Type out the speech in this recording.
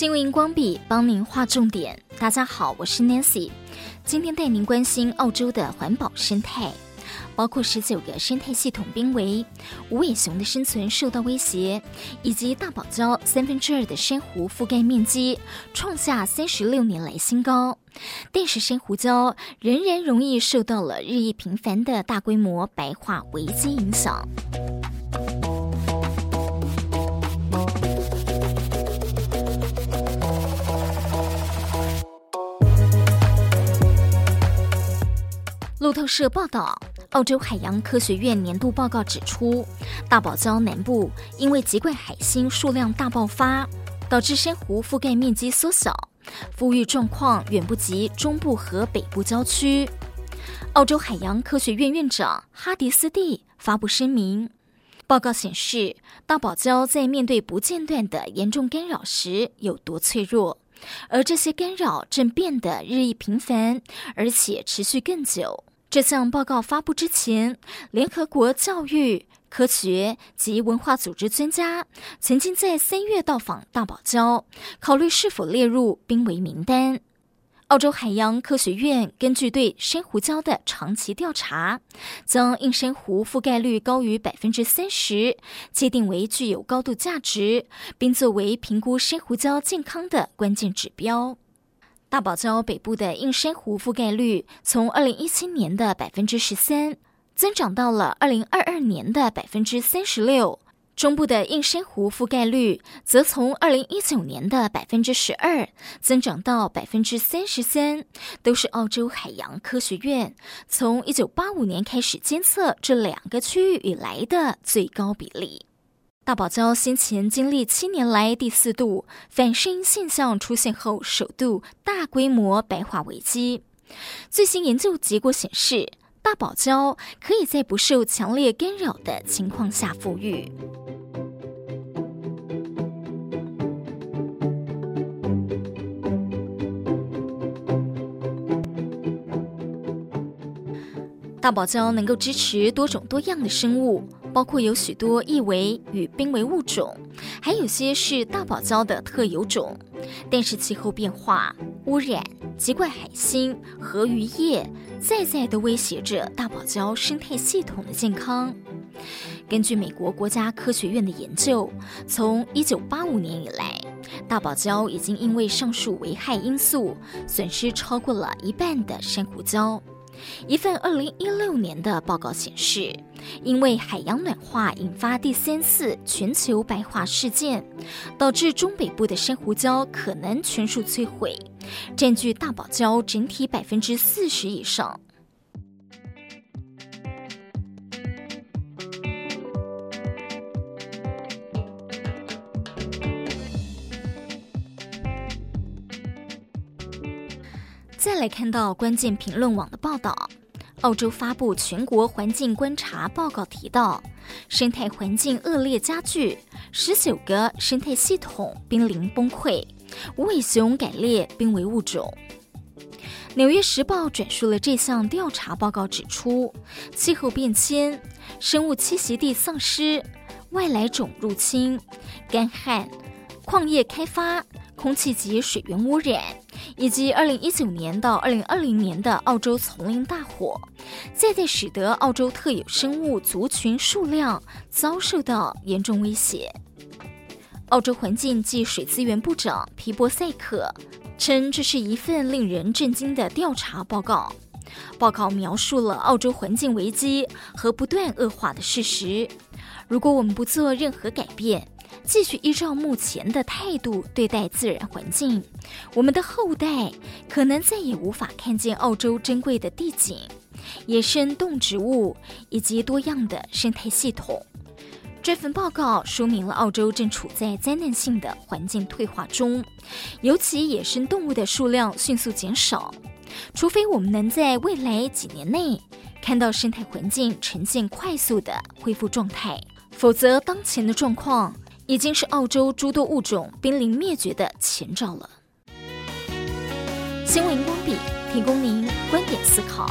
新闻荧光笔帮您划重点。大家好，我是 Nancy，今天带您关心澳洲的环保生态，包括十九个生态系统濒危、无尾熊的生存受到威胁，以及大堡礁三分之二的珊瑚覆盖面积创下三十六年来新高。但是珊瑚礁仍然容易受到了日益频繁的大规模白化危机影响。路透社报道，澳洲海洋科学院年度报告指出，大堡礁南部因为极怪海星数量大爆发，导致珊瑚覆盖面积缩小，富裕状况远不及中部和北部郊区。澳洲海洋科学院院长哈迪斯蒂发布声明，报告显示，大堡礁在面对不间断的严重干扰时有多脆弱，而这些干扰正变得日益频繁，而且持续更久。这项报告发布之前，联合国教育、科学及文化组织专家曾经在三月到访大堡礁，考虑是否列入濒危名单。澳洲海洋科学院根据对珊瑚礁的长期调查，将硬珊瑚覆盖率高于百分之三十界定为具有高度价值，并作为评估珊瑚礁健康的关键指标。大堡礁北部的硬珊瑚覆盖率从二零一七年的百分之十三增长到了二零二二年的百分之三十六，中部的硬珊瑚覆盖率则从二零一九年的百分之十二增长到百分之三十三，都是澳洲海洋科学院从一九八五年开始监测这两个区域以来的最高比例。大堡礁先前经历七年来第四度反圣婴现象出现后，首度大规模白化危机。最新研究结果显示，大堡礁可以在不受强烈干扰的情况下复育。大堡礁能够支持多种多样的生物。包括有许多易危与濒危物种，还有些是大堡礁的特有种。但是气候变化、污染、棘冠海星和渔业，再再都威胁着大堡礁生态系统的健康。根据美国国家科学院的研究，从1985年以来，大堡礁已经因为上述危害因素，损失超过了一半的珊瑚礁。一份二零一六年的报告显示，因为海洋暖化引发第三次全球白化事件，导致中北部的珊瑚礁可能全数摧毁，占据大堡礁整体百分之四十以上。再来看到关键评论网的报道，澳洲发布全国环境观察报告提到，生态环境恶劣加剧，十九个生态系统濒临崩溃，无尾熊改列濒危物种。纽约时报转述了这项调查报告，指出气候变迁、生物栖息地丧失、外来种入侵、干旱、矿业开发、空气及水源污染。以及二零一九年到二零二零年的澳洲丛林大火，再再使得澳洲特有生物族群数量遭受到严重威胁。澳洲环境及水资源部长皮博塞克称，这是一份令人震惊的调查报告。报告描述了澳洲环境危机和不断恶化的事实。如果我们不做任何改变，继续依照目前的态度对待自然环境，我们的后代可能再也无法看见澳洲珍贵的地景、野生动植物以及多样的生态系统。这份报告说明了澳洲正处在灾难性的环境退化中，尤其野生动物的数量迅速减少。除非我们能在未来几年内看到生态环境呈现快速的恢复状态，否则当前的状况。已经是澳洲诸多物种濒临灭绝的前兆了。新闻荧光笔提供您观点思考。